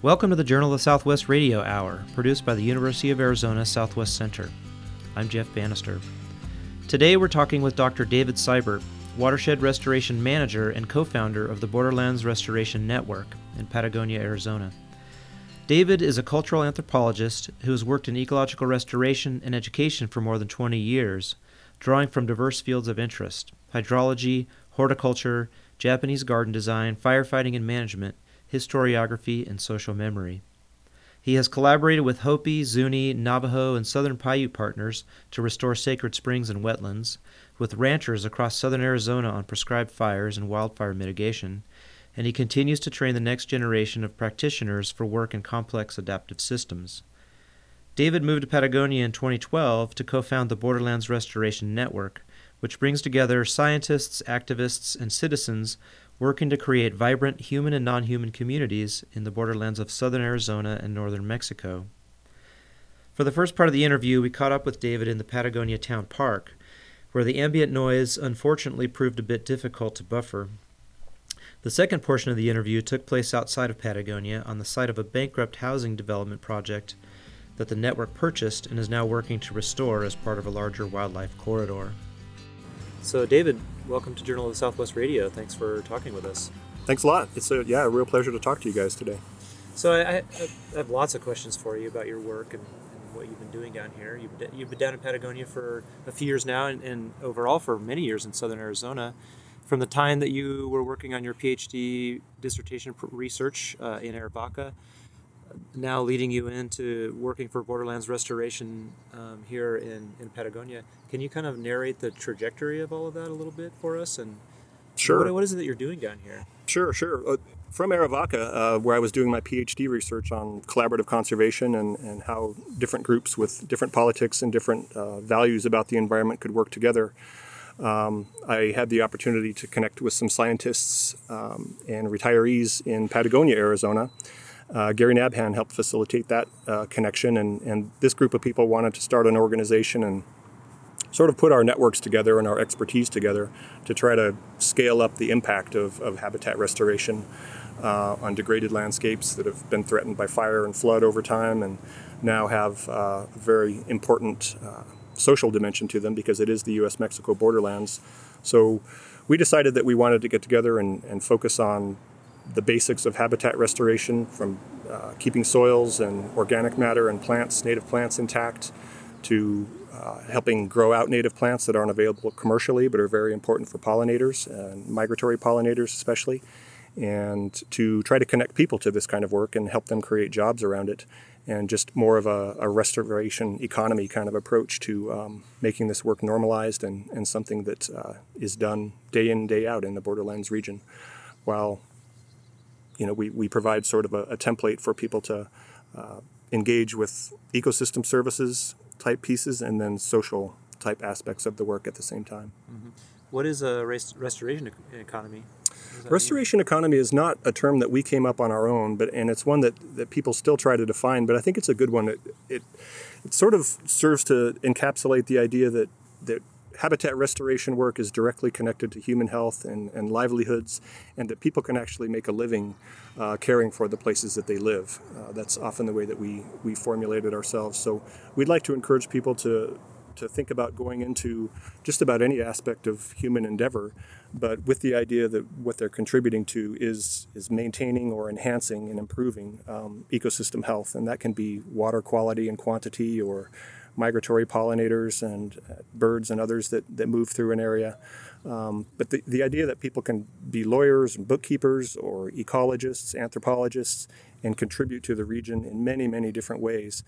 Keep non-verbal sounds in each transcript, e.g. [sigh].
Welcome to the Journal of the Southwest Radio Hour, produced by the University of Arizona Southwest Center. I'm Jeff Bannister. Today we're talking with Dr. David Seibert, Watershed Restoration Manager and co founder of the Borderlands Restoration Network in Patagonia, Arizona. David is a cultural anthropologist who has worked in ecological restoration and education for more than 20 years, drawing from diverse fields of interest hydrology, horticulture, Japanese garden design, firefighting and management, historiography, and social memory. He has collaborated with Hopi, Zuni, Navajo, and Southern Paiute partners to restore sacred springs and wetlands, with ranchers across southern Arizona on prescribed fires and wildfire mitigation, and he continues to train the next generation of practitioners for work in complex adaptive systems. David moved to Patagonia in 2012 to co found the Borderlands Restoration Network, which brings together scientists, activists, and citizens working to create vibrant human and non human communities in the borderlands of southern Arizona and northern Mexico. For the first part of the interview, we caught up with David in the Patagonia Town Park, where the ambient noise unfortunately proved a bit difficult to buffer. The second portion of the interview took place outside of Patagonia on the site of a bankrupt housing development project that the network purchased and is now working to restore as part of a larger wildlife corridor. So, David, welcome to Journal of the Southwest Radio. Thanks for talking with us. Thanks a lot. It's a yeah, a real pleasure to talk to you guys today. So, I, I, I have lots of questions for you about your work and, and, what you've been doing down here. You've been, you've been down in Patagonia for a few years now, and, and overall for many years in southern Arizona. From the time that you were working on your PhD dissertation research uh, in Arivaca now leading you into working for Borderlands Restoration um, here in, in Patagonia. Can you kind of narrate the trajectory of all of that a little bit for us? And sure, what, what is it that you're doing down here? Sure, sure. Uh, from Arivaca, uh, where I was doing my PhD research on collaborative conservation and, and how different groups with different politics and different uh, values about the environment could work together. Um, I had the opportunity to connect with some scientists um, and retirees in Patagonia, Arizona, uh, Gary Nabhan helped facilitate that uh, connection, and, and this group of people wanted to start an organization and sort of put our networks together and our expertise together to try to scale up the impact of, of habitat restoration uh, on degraded landscapes that have been threatened by fire and flood over time and now have uh, a very important uh, social dimension to them because it is the US Mexico borderlands. So we decided that we wanted to get together and, and focus on the basics of habitat restoration from uh, keeping soils and organic matter and plants, native plants intact, to uh, helping grow out native plants that aren't available commercially but are very important for pollinators and migratory pollinators especially, and to try to connect people to this kind of work and help them create jobs around it, and just more of a, a restoration economy kind of approach to um, making this work normalized and, and something that uh, is done day in, day out in the Borderlands region. While you know, we, we provide sort of a, a template for people to uh, engage with ecosystem services type pieces and then social type aspects of the work at the same time. Mm-hmm. What is a rest- restoration economy? Restoration mean? economy is not a term that we came up on our own, but and it's one that, that people still try to define. But I think it's a good one. It, it, it sort of serves to encapsulate the idea that that habitat restoration work is directly connected to human health and, and livelihoods, and that people can actually make a living uh, caring for the places that they live. Uh, that's often the way that we, we formulate it ourselves. So we'd like to encourage people to, to think about going into just about any aspect of human endeavor, but with the idea that what they're contributing to is, is maintaining or enhancing and improving um, ecosystem health, and that can be water quality and quantity or migratory pollinators and uh, birds and others that, that move through an area. Um, but the, the idea that people can be lawyers and bookkeepers or ecologists, anthropologists, and contribute to the region in many, many different ways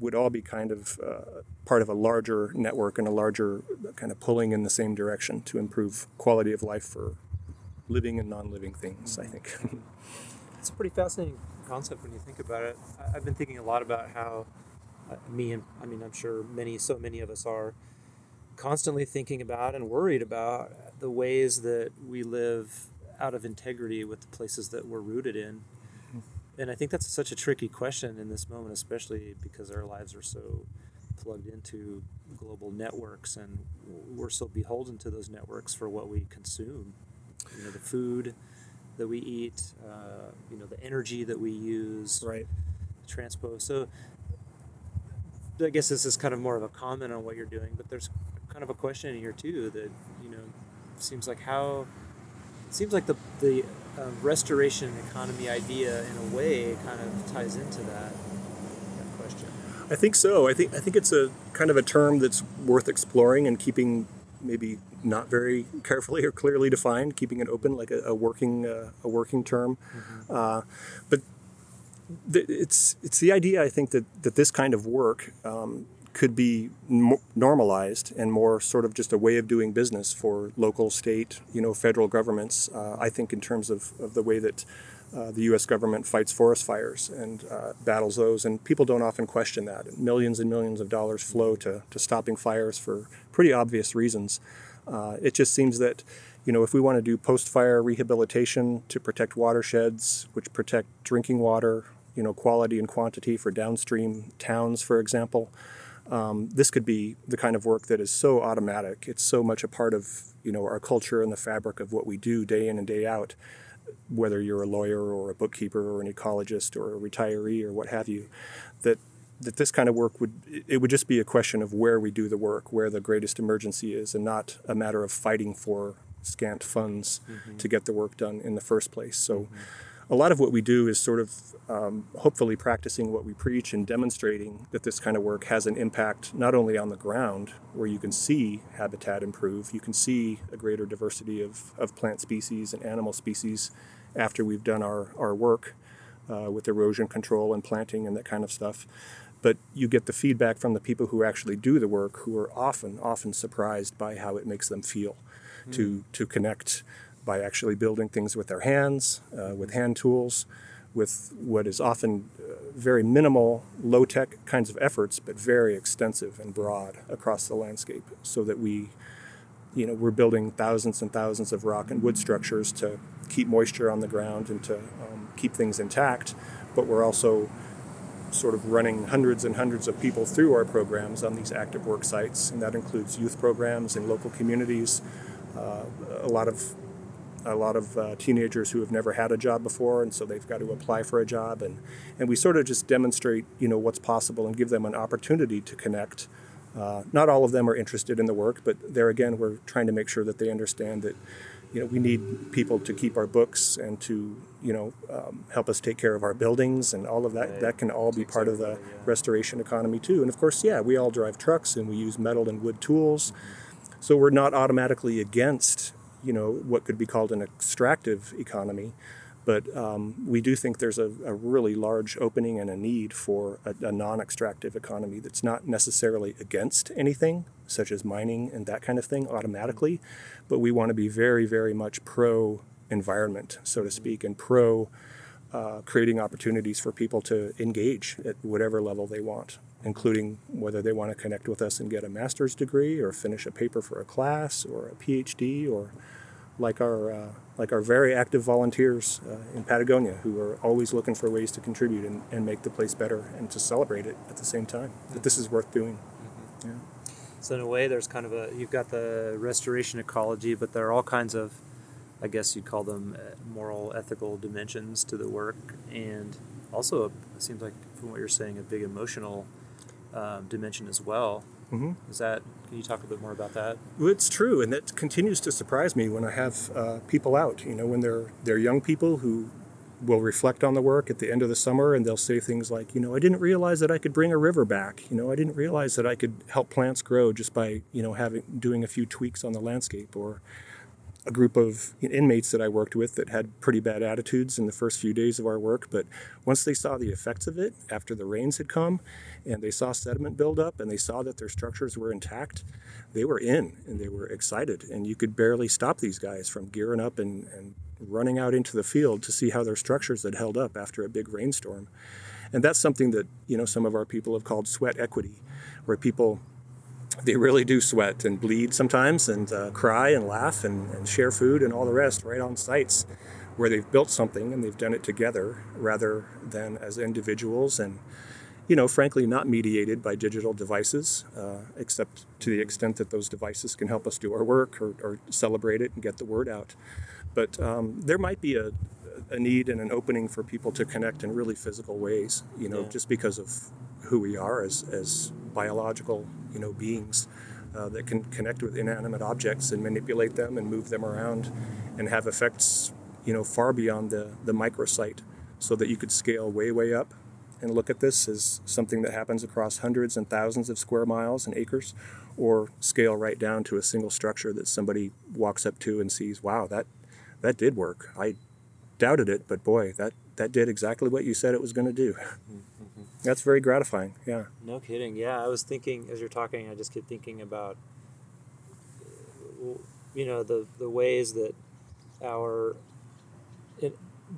would all be kind of uh, part of a larger network and a larger kind of pulling in the same direction to improve quality of life for living and non living things, I think. [laughs] it's a pretty fascinating concept when you think about it. I've been thinking a lot about how me and I mean I'm sure many so many of us are constantly thinking about and worried about the ways that we live out of integrity with the places that we're rooted in. And I think that's such a tricky question in this moment, especially because our lives are so plugged into global networks and we're so beholden to those networks for what we consume. You know, the food that we eat, uh, you know, the energy that we use, right? Transpose. So I guess this is kind of more of a comment on what you're doing, but there's kind of a question in here too that you know seems like how it seems like the the uh, restoration economy idea in a way kind of ties into that that question. I think so. I think I think it's a kind of a term that's worth exploring and keeping maybe not very carefully or clearly defined, keeping it open like a, a working uh, a working term. Mm-hmm. Uh, but it's it's the idea I think that that this kind of work um, could be normalized and more sort of just a way of doing business for local, state, you know, federal governments. Uh, I think in terms of, of the way that uh, the U.S. government fights forest fires and uh, battles those, and people don't often question that. Millions and millions of dollars flow to, to stopping fires for pretty obvious reasons. Uh, it just seems that, you know, if we want to do post-fire rehabilitation to protect watersheds, which protect drinking water, you know, quality and quantity for downstream towns, for example, um, this could be the kind of work that is so automatic. It's so much a part of you know our culture and the fabric of what we do day in and day out. Whether you're a lawyer or a bookkeeper or an ecologist or a retiree or what have you, that that this kind of work would it would just be a question of where we do the work, where the greatest emergency is, and not a matter of fighting for scant funds mm-hmm. to get the work done in the first place. So. Mm-hmm a lot of what we do is sort of um, hopefully practicing what we preach and demonstrating that this kind of work has an impact not only on the ground, where you can see habitat improve, you can see a greater diversity of, of plant species and animal species after we've done our, our work uh, with erosion control and planting and that kind of stuff. But you get the feedback from the people who actually do the work who are often, often surprised by how it makes them feel mm. to, to connect by actually building things with their hands, uh, with hand tools, with what is often uh, very minimal, low tech kinds of efforts, but very extensive and broad across the landscape, so that we, you know, we're building thousands and thousands of rock and wood structures to keep moisture on the ground and to um, keep things intact, but we're also sort of running hundreds and hundreds of people through our programs on these active work sites, and that includes youth programs in local communities, uh, a lot of a lot of uh, teenagers who have never had a job before, and so they've got to apply for a job, and and we sort of just demonstrate you know what's possible and give them an opportunity to connect. Uh, not all of them are interested in the work, but there again, we're trying to make sure that they understand that you know we need people to keep our books and to you know um, help us take care of our buildings and all of that. That can all be part of the yeah. restoration economy too. And of course, yeah, we all drive trucks and we use metal and wood tools. So we're not automatically against you know what could be called an extractive economy, but um, we do think there's a, a, really large opening and a need for a, a, non-extractive economy that's not necessarily against anything, such as mining and that kind of thing, automatically, but we want to be very, very much pro environment, so to speak, and pro uh, creating opportunities for people to engage at whatever level they want including whether they want to connect with us and get a master's degree or finish a paper for a class or a PhD or like our uh, like our very active volunteers uh, in Patagonia who are always looking for ways to contribute and, and make the place better and to celebrate it at the same time that this is worth doing. Mm-hmm. Yeah. So in a way, there's kind of a you've got the restoration ecology, but there are all kinds of, I guess you'd call them uh, moral, ethical dimensions to the work, and also it seems like from what you're saying, a big emotional um, dimension as well. Mm-hmm. Is that? Can you talk a bit more about that? Well, it's true, and that continues to surprise me when I have uh, people out. You know, when they're they're young people who will reflect on the work at the end of the summer, and they'll say things like, you know, I didn't realize that I could bring a river back. You know, I didn't realize that I could help plants grow just by you know having doing a few tweaks on the landscape, or a group of inmates that I worked with that had pretty bad attitudes in the first few days of our work. But once they saw the effects of it after the rains had come and they saw sediment build up and they saw that their structures were intact, they were in and they were excited. And you could barely stop these guys from gearing up and, and running out into the field to see how their structures had held up after a big rainstorm. And that's something that, you know, some of our people have called sweat equity, where people they really do sweat and bleed sometimes and uh, cry and laugh and, and, share food and all the rest right on sites where they've built something and they've done it together rather than as individuals and you know frankly not mediated by digital devices uh, except to the extent that those devices can help us do our work or, or celebrate it and get the word out but um, there might be a, a need and an opening for people to connect in really physical ways. You know, Yeah. just because of who we are as as biological you know beings uh, that can connect with inanimate objects and manipulate them and move them around and have effects you know far beyond the the microsite. So that you could scale way way up and look at this as something that happens across hundreds and thousands of square miles and acres or scale right down to a single structure that somebody walks up to and sees wow that that did work. I doubted it but boy that that did exactly what you said it was going to do that's very gratifying yeah No kidding. Yeah, I was thinking as you're talking, I just kept thinking about, you know, the the ways that our it,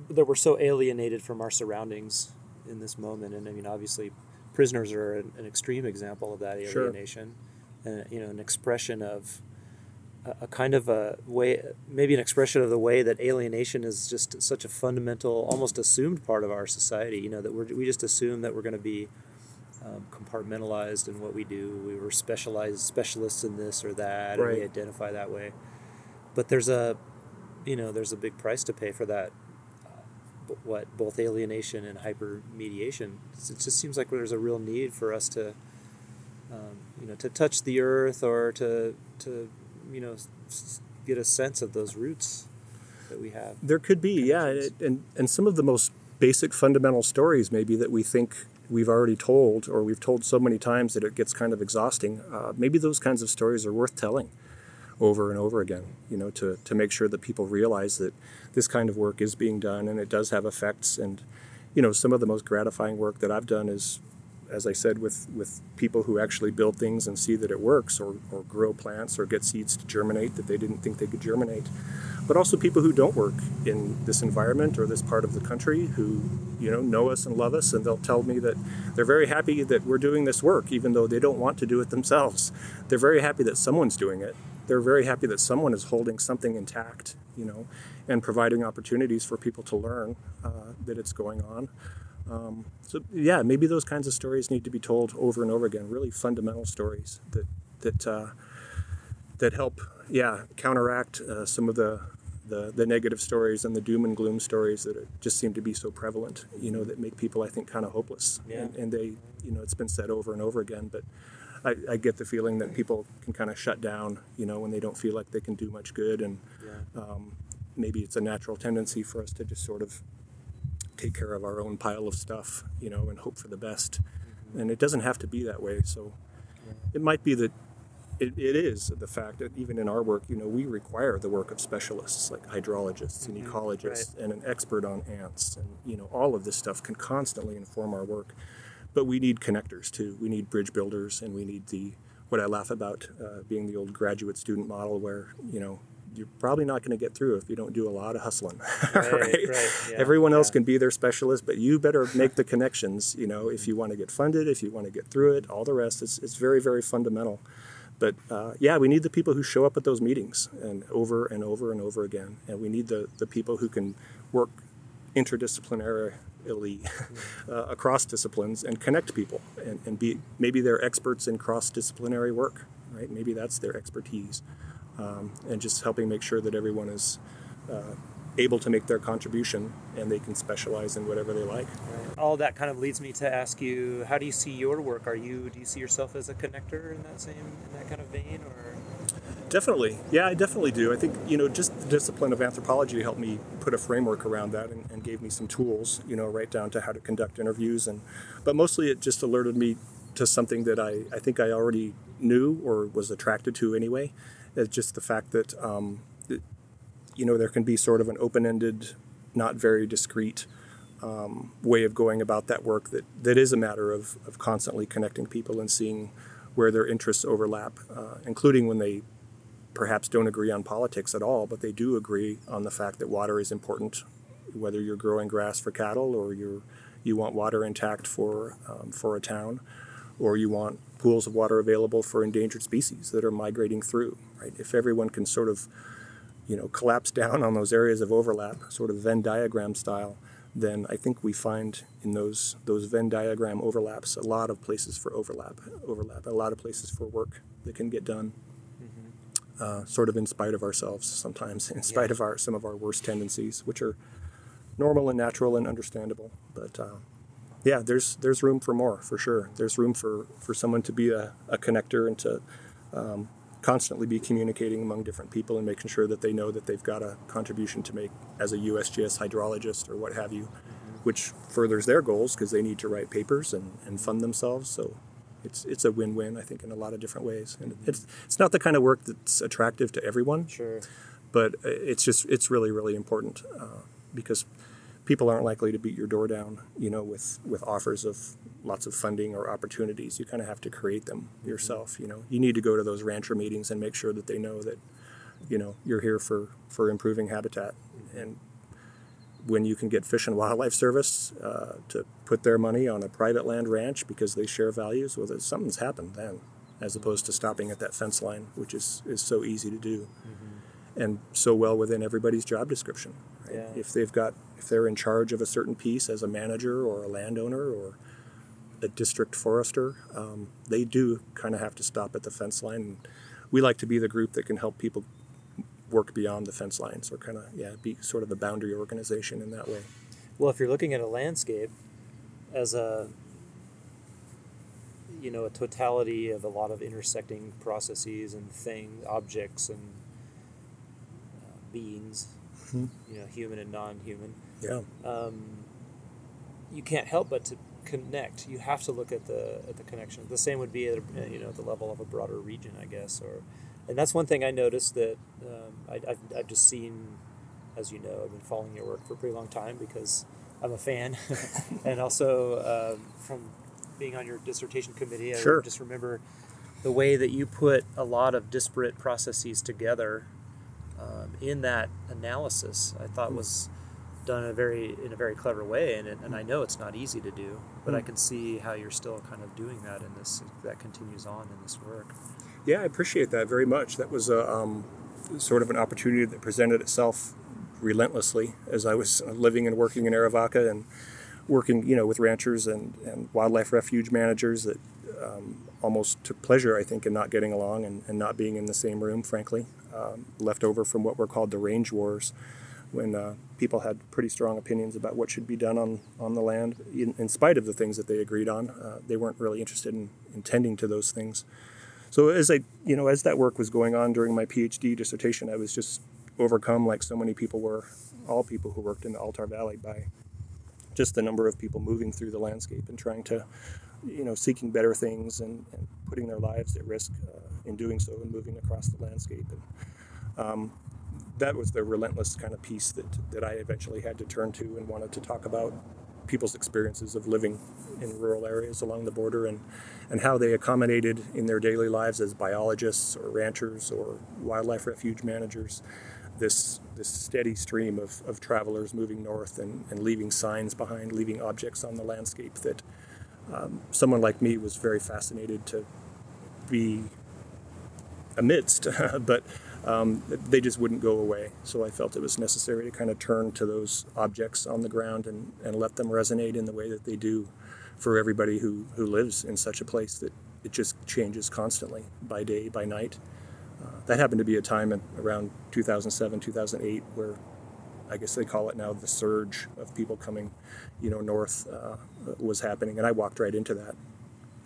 that we're so alienated from our surroundings in this moment, and I mean, obviously, prisoners are an, an extreme example of that Sure. alienation, and you know, an expression of a, kind of a way, maybe an expression of the way that alienation is just such a fundamental, almost assumed part of our society. You know, that we're, we just assume that we're going to be um, compartmentalized in what we do. We were specialized specialists in this or that, and we identify that way. But there's a, you know, there's a big price to pay for that. Uh, what both alienation and hypermediation. It just seems like there's a real need for us to, um, you know, to touch the earth or to to, you know, get a sense of those roots that we have. There could be, yeah, connections. and and some of the most basic fundamental stories maybe that we think we've already told or we've told so many times that it gets kind of exhausting. Uh, maybe those kinds of stories are worth telling over and over again. You know, to to make sure that people realize that this kind of work is being done and it does have effects. And you know, some of the most gratifying work that I've done is. As I said, with, with people who actually build things and see that it works, or, or grow plants, or get seeds to germinate that they didn't think they could germinate. But also people who don't work in this environment or this part of the country who you know know us and love us and they'll tell me that they're very happy that we're doing this work even though they don't want to do it themselves. They're very happy that someone's doing it. They're very happy that someone is holding something intact you know and providing opportunities for people to learn uh, that it's going on um, so yeah maybe those kinds of stories need to be told over and over again really fundamental stories that that uh, that help, yeah, counteract uh, some of the, the the negative stories and the doom and gloom stories that are, just seem to be so prevalent. You know, that make people, I think, kind of hopeless. Yeah. And, and they, you know, it's been said over and over again, but. I, I get the feeling that people can kind of shut down, you know, when they don't feel like they can do much good, and Yeah. um, maybe it's a natural tendency for us to just sort of take care of our own pile of stuff, you know, and hope for the best. And it doesn't have to be that way. So it might be that it, it is the fact that even in our work, you know, we require the work of specialists like hydrologists and ecologists and an expert on ants. And, you know, all of this stuff can constantly inform our work. But we need connectors too. We need bridge builders and we need the, what I laugh about uh, being the old graduate student model where, you know, you're probably not going to get through if you don't do a lot of hustling. [laughs] Right, right, yeah, Everyone else can be their specialist, but you better make the [laughs] connections, you know, if you want to get funded, if you want to get through it, all the rest. It's, it's very, very fundamental. But uh, yeah, we need the people who show up at those meetings and over and over and over again. And we need the, the people who can work interdisciplinarily [laughs] uh, across disciplines and connect people and, and be maybe they're experts in cross-disciplinary work, right? Maybe that's their expertise. Um, and just helping make sure that everyone is uh, able to make their contribution and they can specialize in whatever they like. all that kind of leads me to ask you how do you see your work are you do you see yourself as a connector in that same in that kind of vein or Definitely. Yeah, I definitely do. I think, you know, just the discipline of anthropology helped me put a framework around that and, and gave me some tools, you know, right down to how to conduct interviews. And But mostly it just alerted me to something that I, I think I already knew or was attracted to anyway. It's just the fact that, um, you know, there can be sort of an open ended, not very discreet um, way of going about that work that, that is a matter of, of constantly connecting people and seeing where their interests overlap, uh, including when they perhaps don't agree on politics at all, but they do agree on the fact that water is important, whether you're growing grass for cattle or you're you want water intact for um, for a town, or you want pools of water available for endangered species that are migrating through. Right? If everyone can sort of you know collapse [laughs] down on those areas of overlap, sort of Venn diagram style, then I think we find in those those Venn diagram overlaps a lot of places for overlap, overlap, a lot of places for work that can get done uh, sort of in spite of ourselves sometimes, [laughs] in spite Yeah. of our some of our worst tendencies, which are normal and natural and understandable. But uh, yeah, there's there's room for more for sure. There's room for, for someone to be a, a connector and to um, constantly be communicating among different people and making sure that they know that they've got a contribution to make as a USGS hydrologist or what have you, which furthers their goals because they need to write papers and, and fund themselves. So it's it's a win-win, I think, in a lot of different ways. And it's it's not the kind of work that's attractive to everyone. Sure. But it's just it's really really important uh, because people aren't likely to beat your door down, you know, with with offers of lots of funding or opportunities. You kind of have to create them yourself. You know, you need to go to those rancher meetings and make sure that they know that, you know, you're here for for improving habitat and when you can get Fish and Wildlife Service uh, to put their money on a private land ranch because they share values, well, something's happened then, as opposed to stopping at that fence line, which is, is so easy to do, mm-hmm. And so well within everybody's job description. Right? Yeah. If they've got, if they're in charge of a certain piece as a manager or a landowner or a district forester, um, they do kind of have to stop at the fence line. And we like to be the group that can help people work beyond the fence lines or kind of yeah be sort of a boundary organization in that way well if you're looking at a landscape as a you know a totality of a lot of intersecting processes and things objects and beings mm-hmm. you know human and non-human. Yeah. Um, you can't help but to connect. You have to look at the at the connection. The same would be at a, you know the level of a broader region i guess or and that's one thing I noticed that um, I, have I've just seen, as you know, I've been following your work for a pretty long time because I'm a fan, [laughs] and also um, from being on your dissertation committee, I sure. just remember the way that you put a lot of disparate processes together um, in that analysis. I thought mm. was done in a very in a very clever way, and it, and I know it's not easy to do, but. I can see how you're still kind of doing that in this that continues on in this work. Yeah, I appreciate that very much. That was a um, sort of an opportunity that presented itself relentlessly as I was living and working in Arivaca and working, you know, with ranchers and, and wildlife refuge managers that um, almost took pleasure, I think, in not getting along and, and not being in the same room, frankly, um, left over from what were called the range wars when uh, people had pretty strong opinions about what should be done on, on the land, in, in spite of the things that they agreed on. Uh, they weren't really interested in, in tending to those things. So as I, you know, as that work was going on during my PhD dissertation, I was just overcome, like so many people were, all people who worked in the Altar Valley, by just the number of people moving through the landscape and trying to, you know, seeking better things and, and putting their lives at risk uh, in doing so and moving across the landscape. And um, that was the relentless kind of piece that, that I eventually had to turn to and wanted to talk about people's experiences of living in rural areas along the border and, and how they accommodated in their daily lives as biologists or ranchers or wildlife refuge managers this this steady stream of, of travelers moving north and, and leaving signs behind, leaving objects on the landscape that um, someone like me was very fascinated to be amidst, [laughs] but um, they just wouldn't go away. So I felt it was necessary to kind of turn to those objects on the ground and, and let them resonate in the way that they do for everybody who, who lives in such a place that it just changes constantly by day, by night. Uh, that happened to be a time in, around 2007, 2008, where I guess they call it now the surge of people coming, you know, north uh, was happening, and I walked right into that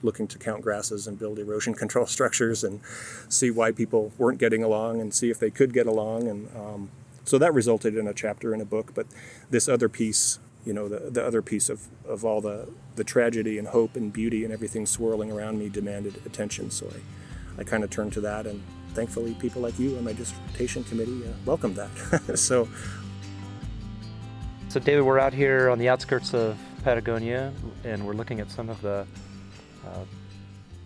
looking to count grasses and build erosion control [laughs] structures and see why people weren't getting along and see if they could get along. And um, so that resulted in a chapter in a book. But this other piece, you know, the, the other piece of, of all the, the tragedy and hope and beauty and everything swirling around me demanded attention. So I, I kind of turned to that. And thankfully, people like you and my dissertation committee uh, welcomed that. [laughs] so. So, David, we're out here on the outskirts of Patagonia, and we're looking at some of the uh,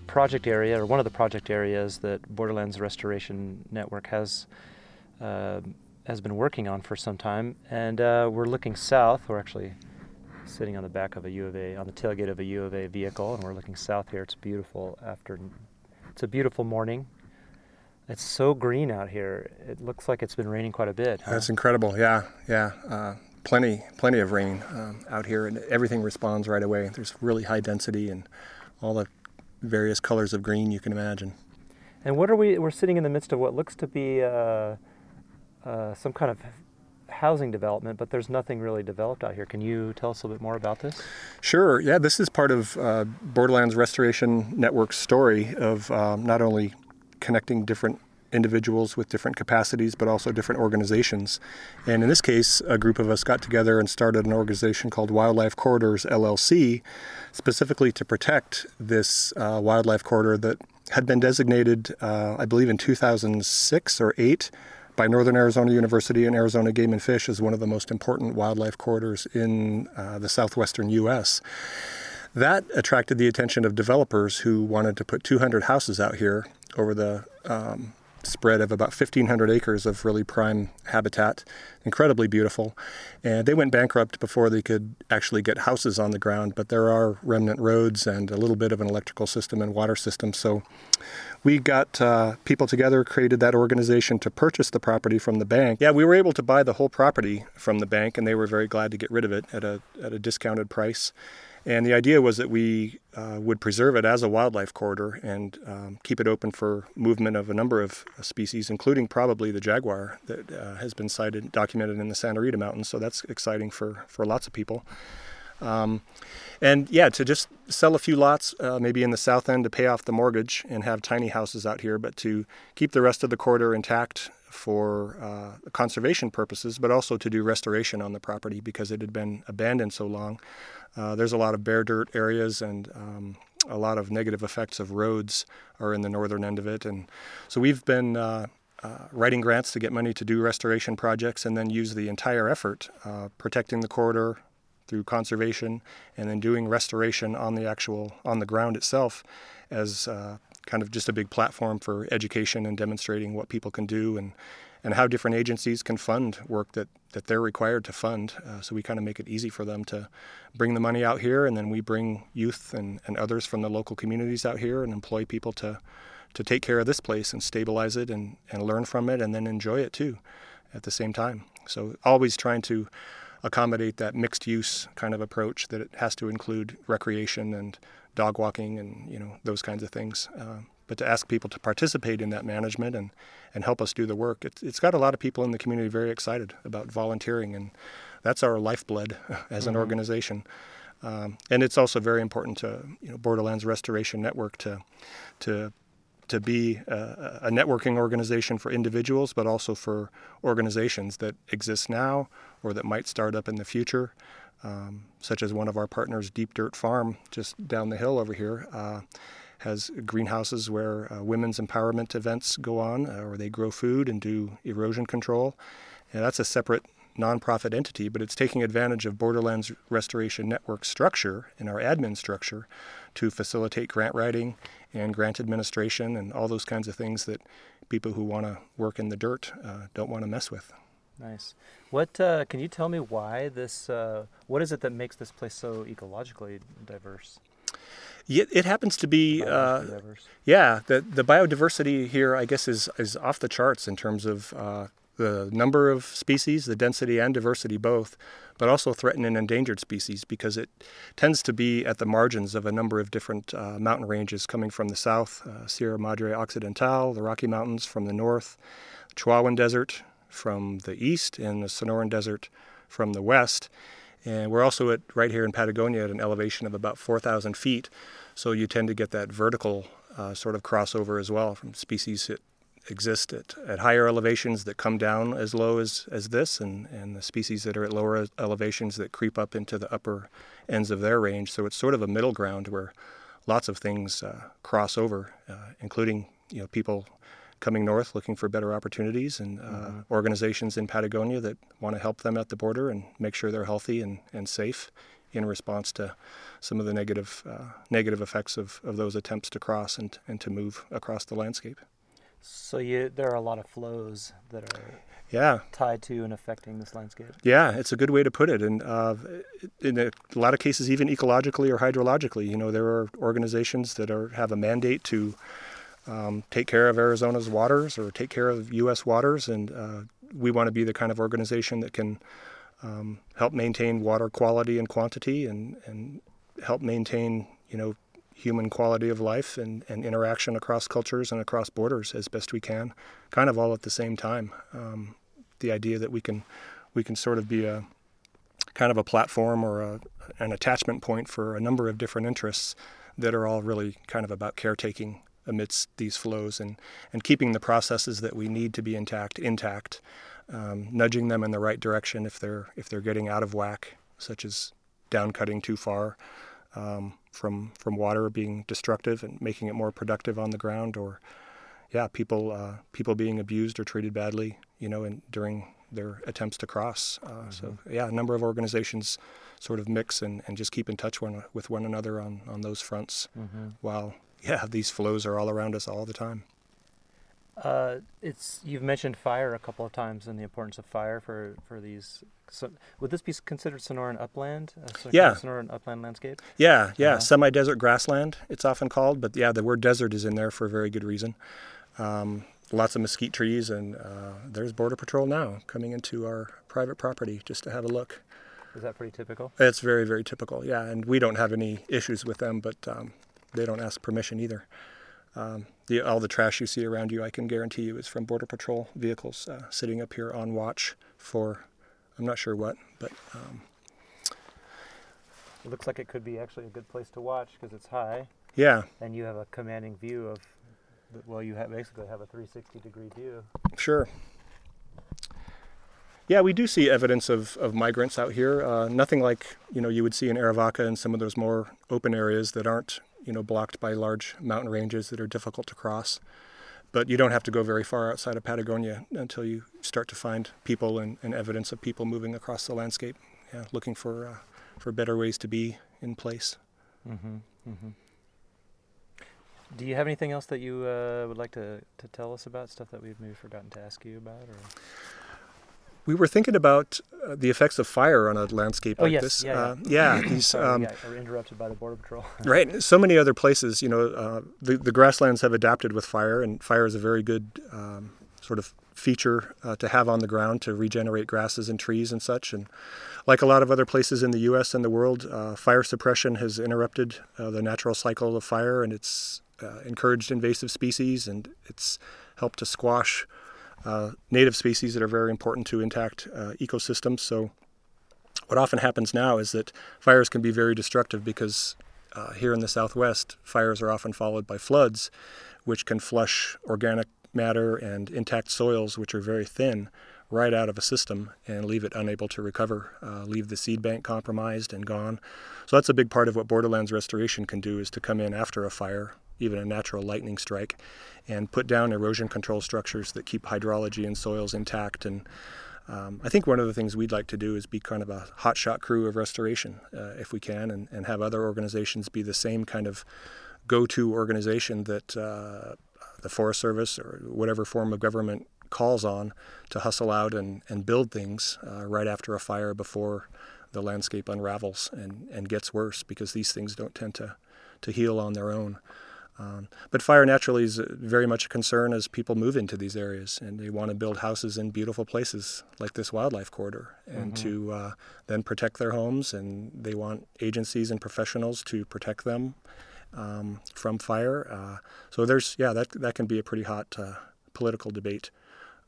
project area, or one of the project areas that Borderlands Restoration Network has uh, has been working on for some time, and uh, we're looking south. We're actually sitting on the back of a U of A, on the tailgate of a U of A vehicle, and we're looking south here. It's beautiful after. It's a beautiful morning. It's so green out here. It looks like it's been raining quite a bit. Huh? That's incredible. Yeah, yeah. Uh, plenty, plenty of rain um, out here, and everything responds right away. There's really high density and all the various colors of green you can imagine. And what are we? We're sitting in the midst of what looks to be uh, uh, some kind of housing development, but there's nothing really developed out here. Can you tell us a little bit more about this? Sure. Yeah, this is part of uh, Borderlands Restoration Network's story of um, not only connecting different individuals with different capacities, but also different organizations. And in this case, a group of us got together and started an organization called Wildlife Corridors LLC, specifically to protect this uh, wildlife corridor that had been designated, uh, I believe, in 2006 or 8 by Northern Arizona University and Arizona Game and Fish as one of the most important wildlife corridors in uh, the southwestern U.S. That attracted the attention of developers who wanted to put 200 houses out here over the um, spread of about 1,500 acres of really prime habitat, incredibly beautiful. And they went bankrupt before they could actually get houses on the ground, but there are remnant roads and a little bit of an electrical system and water system. So we got uh, people together, created that organization to purchase the property from the bank. Yeah, we were able to buy the whole property from the bank, and they were very glad to get rid of it at a, at a discounted price. And the idea was that we uh, would preserve it as a wildlife corridor and um, keep it open for movement of a number of species, including probably the jaguar that uh, has been sighted, documented in the Santa Rita Mountains. So that's exciting for, for lots of people. Um, and yeah, to just sell a few lots, uh, maybe in the south end to pay off the mortgage and have tiny houses out here, but to keep the rest of the corridor intact for uh, conservation purposes, but also to do restoration on the property because it had been abandoned so long. Uh, there's a lot of bare dirt areas and um, a lot of negative effects of roads are in the northern end of it. And so we've been uh, uh, writing grants to get money to do restoration projects and then use the entire effort uh, protecting the corridor through conservation and then doing restoration on the actual on the ground itself as uh, kind of just a big platform for education and demonstrating what people can do and and how different agencies can fund work that, that they're required to fund. Uh, so we kind of make it easy for them to bring the money out here, and then we bring youth and, and others from the local communities out here and employ people to, to take care of this place and stabilize it and, and learn from it and then enjoy it too at the same time. So always trying to accommodate that mixed use kind of approach that it has to include recreation and dog walking and you know those kinds of things. Uh, but to ask people to participate in that management and, and help us do the work. It's, it's got a lot of people in the community very excited about volunteering, and that's our lifeblood [laughs] as an mm-hmm. organization. Um, and it's also very important to you know Borderlands Restoration Network to to to be a, a, networking organization for individuals, but also for organizations that exist now or that might start up in the future, um, such as one of our partners, Deep Dirt Farm, just down the hill over here. Uh, has greenhouses where uh, women's empowerment events go on, uh, or they grow food and do erosion control. And that's a separate nonprofit entity, but it's taking advantage of Borderlands Restoration Network structure and our admin structure to facilitate grant writing and grant administration and all those kinds of things that people who want to work in the dirt uh, don't want to mess with. Nice. What uh, can you tell me why this? Uh, what is it that makes this place so ecologically diverse? Yeah, it happens to be. Uh, yeah, the the biodiversity here, I guess, is is off the charts in terms of uh, the number of species, the density and diversity both, but also threatened and endangered species because it tends to be at the margins of a number of different uh, mountain ranges coming from the south, uh, Sierra Madre Occidental, the Rocky Mountains from the north, Chihuahuan Desert from the east, and the Sonoran Desert from the west. And we're also at right here in Patagonia at an elevation of about 4,000 feet. So you tend to get that vertical uh, sort of crossover as well from species that exist at, at higher elevations that come down as low as, as this, and, and the species that are at lower elevations that creep up into the upper ends of their range. So it's sort of a middle ground where lots of things uh, cross over, uh, including you know people coming north looking for better opportunities and uh, mm-hmm. organizations in Patagonia that want to help them at the border and make sure they're healthy and, and safe in response to some of the negative uh, negative effects of, of those attempts to cross and, and to move across the landscape. So you, there are a lot of flows that are yeah tied to and affecting this landscape. Yeah, it's a good way to put it. And uh, in a lot of cases, even ecologically or hydrologically, you know, there are organizations that are have a mandate to um, take care of Arizona's waters or take care of U.S. waters, and uh, we want to be the kind of organization that can um, help maintain water quality and quantity, and and help maintain you know human quality of life and, and interaction across cultures and across borders as best we can, kind of all at the same time. Um, the idea that we can we can sort of be a kind of a platform or a, an attachment point for a number of different interests that are all really kind of about caretaking amidst these flows and, and keeping the processes that we need to be intact intact, um, nudging them in the right direction if they're if they're getting out of whack, such as down cutting too far um, from from water being destructive and making it more productive on the ground, or yeah, people uh, people being abused or treated badly, you know, and during their attempts to cross. Uh, mm-hmm. So yeah, a number of organizations sort of mix and, and just keep in touch one, with one another on, on those fronts mm-hmm. while yeah [laughs] these flows are all around us all the time uh, it's you've mentioned fire a couple of times and the importance of fire for for these so would this be considered sonoran upland uh, yeah sonoran upland landscape yeah yeah uh-huh. semi-desert grassland it's often called but yeah the word desert is in there for a very good reason um, lots of mesquite trees and uh, there's border patrol now coming into our private property just to have a look is that pretty typical? It's very, very typical, yeah. And we don't have any issues with them, but um, they don't ask permission either. Um, the, all the trash you see around you, I can guarantee you, is from Border Patrol vehicles uh, sitting up here on watch for, I'm not sure what, but. Um, it looks like it could be actually a good place to watch because it's high. Yeah. And you have a commanding view of, well, you have basically have a 360 degree view. Sure. Yeah, we do see evidence of, of migrants out here. Uh, nothing like you know you would see in Arivaca and some of those more open areas that aren't you know blocked by large mountain ranges that are difficult to cross. But you don't have to go very far outside of Patagonia until you start to find people and, and evidence of people moving across the landscape, yeah, looking for uh, for better ways to be in place. Mm-hmm, mm-hmm. Do you have anything else that you uh, would like to, to tell us about? Stuff that we've maybe forgotten to ask you about, or we were thinking about uh, the effects of fire on a landscape oh, like yes. this. Yeah, uh, yeah. yeah [clears throat] these. Sorry, um, we interrupted by the border patrol. [laughs] right. So many other places, you know, uh, the the grasslands have adapted with fire, and fire is a very good um, sort of feature uh, to have on the ground to regenerate grasses and trees and such. And like a lot of other places in the U.S. and the world, uh, fire suppression has interrupted uh, the natural cycle of fire, and it's encouraged invasive species, and it's helped to squash uh, native species that are very important to intact uh, ecosystems. So, what often happens now is that fires can be very destructive because uh, here in the southwest, fires are often followed by floods, which can flush organic matter and intact soils, which are very thin, right out of a system and leave it unable to recover, uh, leave the seed bank compromised and gone. So that's a big part of what Borderlands restoration can do is to come in after a fire, even a natural lightning strike, and put down erosion control structures that keep hydrology and soils intact. And um, I think one of the things we'd like to do is be kind of a hotshot crew of restoration, uh, if we can, and, and have other organizations be the same kind of go-to organization that uh, the Forest Service or whatever form of government calls on to hustle out and, and build things uh, right after a fire before the landscape unravels and, and gets worse because these things don't tend to, to heal on their own. Um, but fire naturally is very much a concern as people move into these areas and they want to build houses in beautiful places like this wildlife corridor and mm-hmm. to uh, then protect their homes and they want agencies and professionals to protect them um, from fire. Uh, so there's yeah that that can be a pretty hot uh, political debate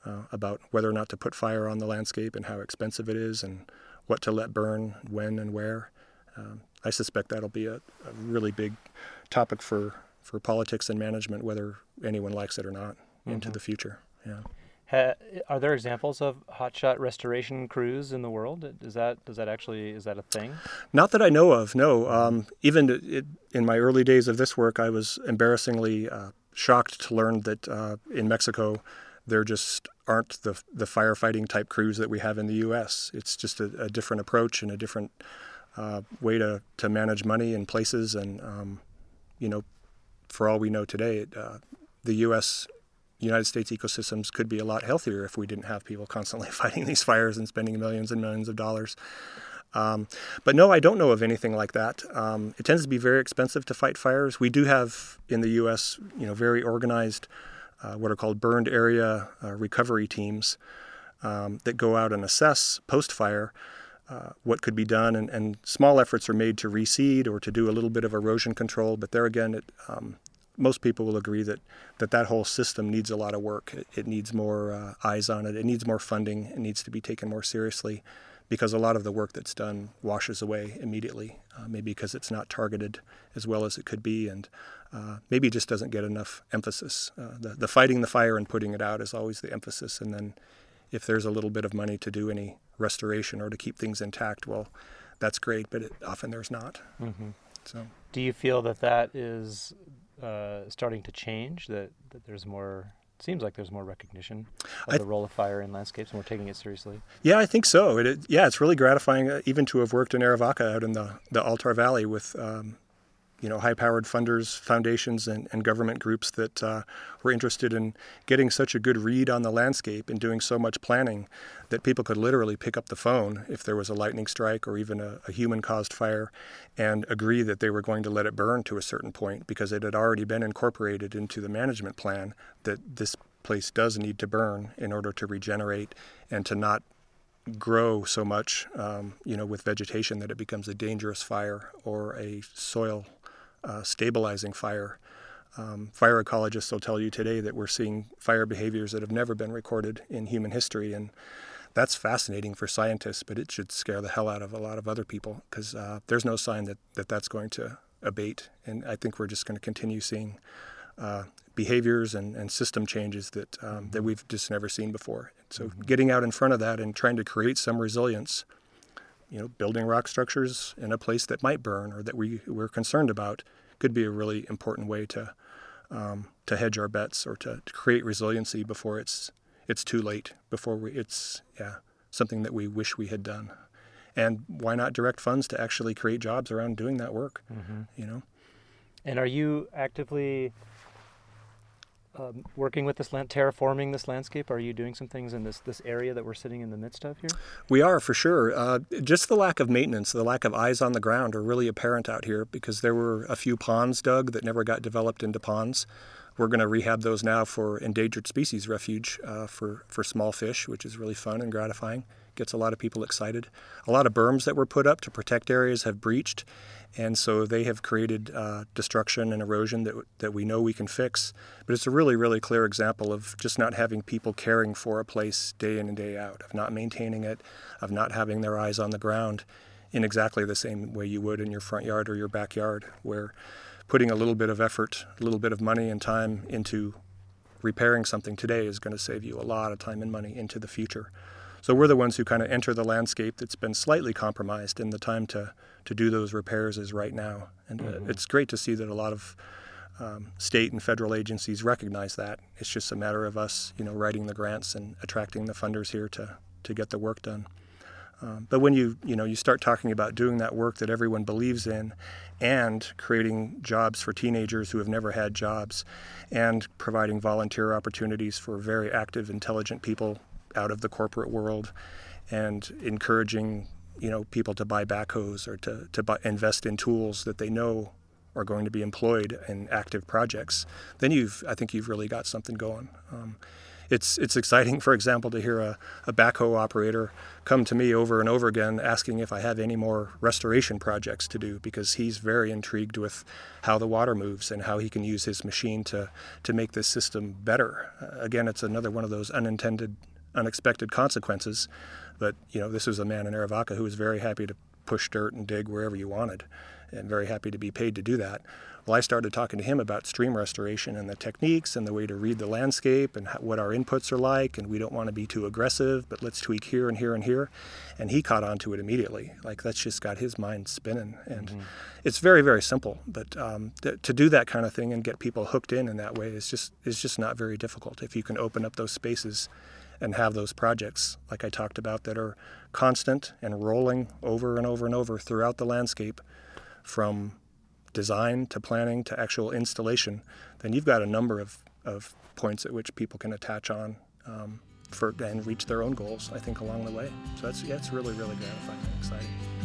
uh, about whether or not to put fire on the landscape and how expensive it is and what to let burn when and where. Um, I suspect that'll be a, a really big topic for for politics and management, whether anyone likes it or not, mm-hmm. into the future. Yeah. Ha, are there examples of hotshot restoration crews in the world? Is that does that actually is that a thing? Not that I know of. No. Um, even it, in my early days of this work, I was embarrassingly uh, shocked to learn that uh, in Mexico there just aren't the the firefighting type crews that we have in the U.S. It's just a, a different approach and a different uh, way to, to manage money in places, and um, you know, for all we know today, uh, the U.S. United States ecosystems could be a lot healthier if we didn't have people [laughs] constantly fighting these fires and spending millions and millions of dollars. Um, but no, I don't know of anything like that. Um, it tends to be very expensive to fight fires. We do have in the U.S., you know, very organized, uh, what are called burned area uh, recovery teams um, that go out and assess post-fire. Uh, what could be done, and, and, small efforts are made to reseed or to do a little bit of erosion control. But there again, it, um, most people will agree that that, that whole system needs a lot of work. It, it needs more uh, eyes on it. It needs more funding. It needs to be taken more seriously because a lot of the work that's done washes away immediately, uh, maybe because it's not targeted as well as it could be, and uh, maybe just doesn't get enough emphasis. Uh, the, the fighting the fire and putting it out is always the emphasis, and then if there's a little bit of money to do any restoration or to keep things intact, well, that's great, but it, often there's not. Mm-hmm. So, do you feel that that is uh, starting to change? That that there's more seems like there's more recognition of the role of fire in landscapes, and we're taking it seriously. Yeah, I think so. It, it, yeah, it's really gratifying, uh, even to have worked in Arivaca out in the the Altar Valley with um, you know, high-powered funders, foundations, and, and government groups that uh, were interested in getting such a good read on the landscape and doing so much planning that people could literally pick up the phone if there was a lightning strike or even a, a human-caused fire and agree that they were going to let it burn to a certain point because it had already been incorporated into the management plan that this place does need to burn in order to regenerate and to not grow so much, um, you know, with vegetation that it becomes a dangerous fire or a soil uh, stabilizing fire. Um, fire ecologists will tell you today that we're seeing fire behaviors that have never been recorded in human history, and that's fascinating for scientists, but it should scare the hell out of a lot of other people because uh, there's no sign that, that that's going to abate, and I think we're just going to continue seeing uh, behaviors and, and system changes that um, that we've just never seen before. So mm-hmm. getting out in front of that and trying to create some resilience you know, building rock structures in a place that might burn or that we, we're concerned about could be a really important way to um, to hedge our bets or to, to, create resiliency before it's it's too late, before we, it's yeah something that we wish we had done. And why not direct funds to actually create jobs around doing that work? Mm-hmm. You know. And are you actively um, working with this land, terraforming this landscape? Are you doing some things in this this area that we're sitting in the midst of here? We are for sure. Uh, just the lack of maintenance, the lack of eyes on the ground, are really apparent out here because there were a few ponds dug that never got developed into ponds. We're going to rehab those now for endangered species refuge uh, for for small fish, which is really fun and gratifying. Gets a lot of people excited. A lot of berms that were put up to protect areas have breached, and so they have created uh, destruction and erosion that, that we know we can fix. But it's a really, really clear example of just not having people caring for a place day in and day out, of not maintaining it, of not having their eyes on the ground in exactly the same way you would in your front yard or your backyard, where putting a little bit of effort, a little bit of money and time into repairing something today is going to save you a lot of time and money into the future. So we're the ones who kind of enter the landscape that's been slightly compromised, and the time to, to do those repairs is right now. And uh, mm-hmm. it's great to see that a lot of um, state and federal agencies recognize that. It's just a matter of us, you know, writing the grants and attracting the funders here to, to get the work done. Um, but when you you know you start talking about doing that work that everyone believes in, and creating jobs for teenagers who have never had jobs, and providing volunteer opportunities for very active, intelligent people out of the corporate world and encouraging you know people to buy backhoes or to, to buy, invest in tools that they know are going to be employed in active projects, then you've I think you've really got something going. Um, it's it's exciting, for example, to hear a, a backhoe operator come to me over and over again asking if I have any more restoration projects to do because he's very intrigued with how the water moves and how he can use his machine to to make this system better. Uh, again, it's another one of those unintended unexpected consequences. But you know, this was a man in Arivaca who was very happy to push dirt and dig wherever you wanted, and very happy to be paid to do that. Well, I started talking to him about stream restoration and the techniques and the way to read the landscape and what our inputs are like. And we don't want to be too aggressive, but let's tweak here and here and here. And he caught on to it immediately. Like that's just got his mind spinning. And mm-hmm. it's very, very simple. But um, th- to do that kind of thing and get people hooked in in that way is just is just not very difficult. If you can open up those spaces and have those projects, like I talked about, that are constant and rolling over and over and over throughout the landscape from design to planning to actual installation, then you've got a number of, of points at which people can attach on um, for and reach their own goals, I think, along the way. So that's yeah, it's really, really gratifying and exciting.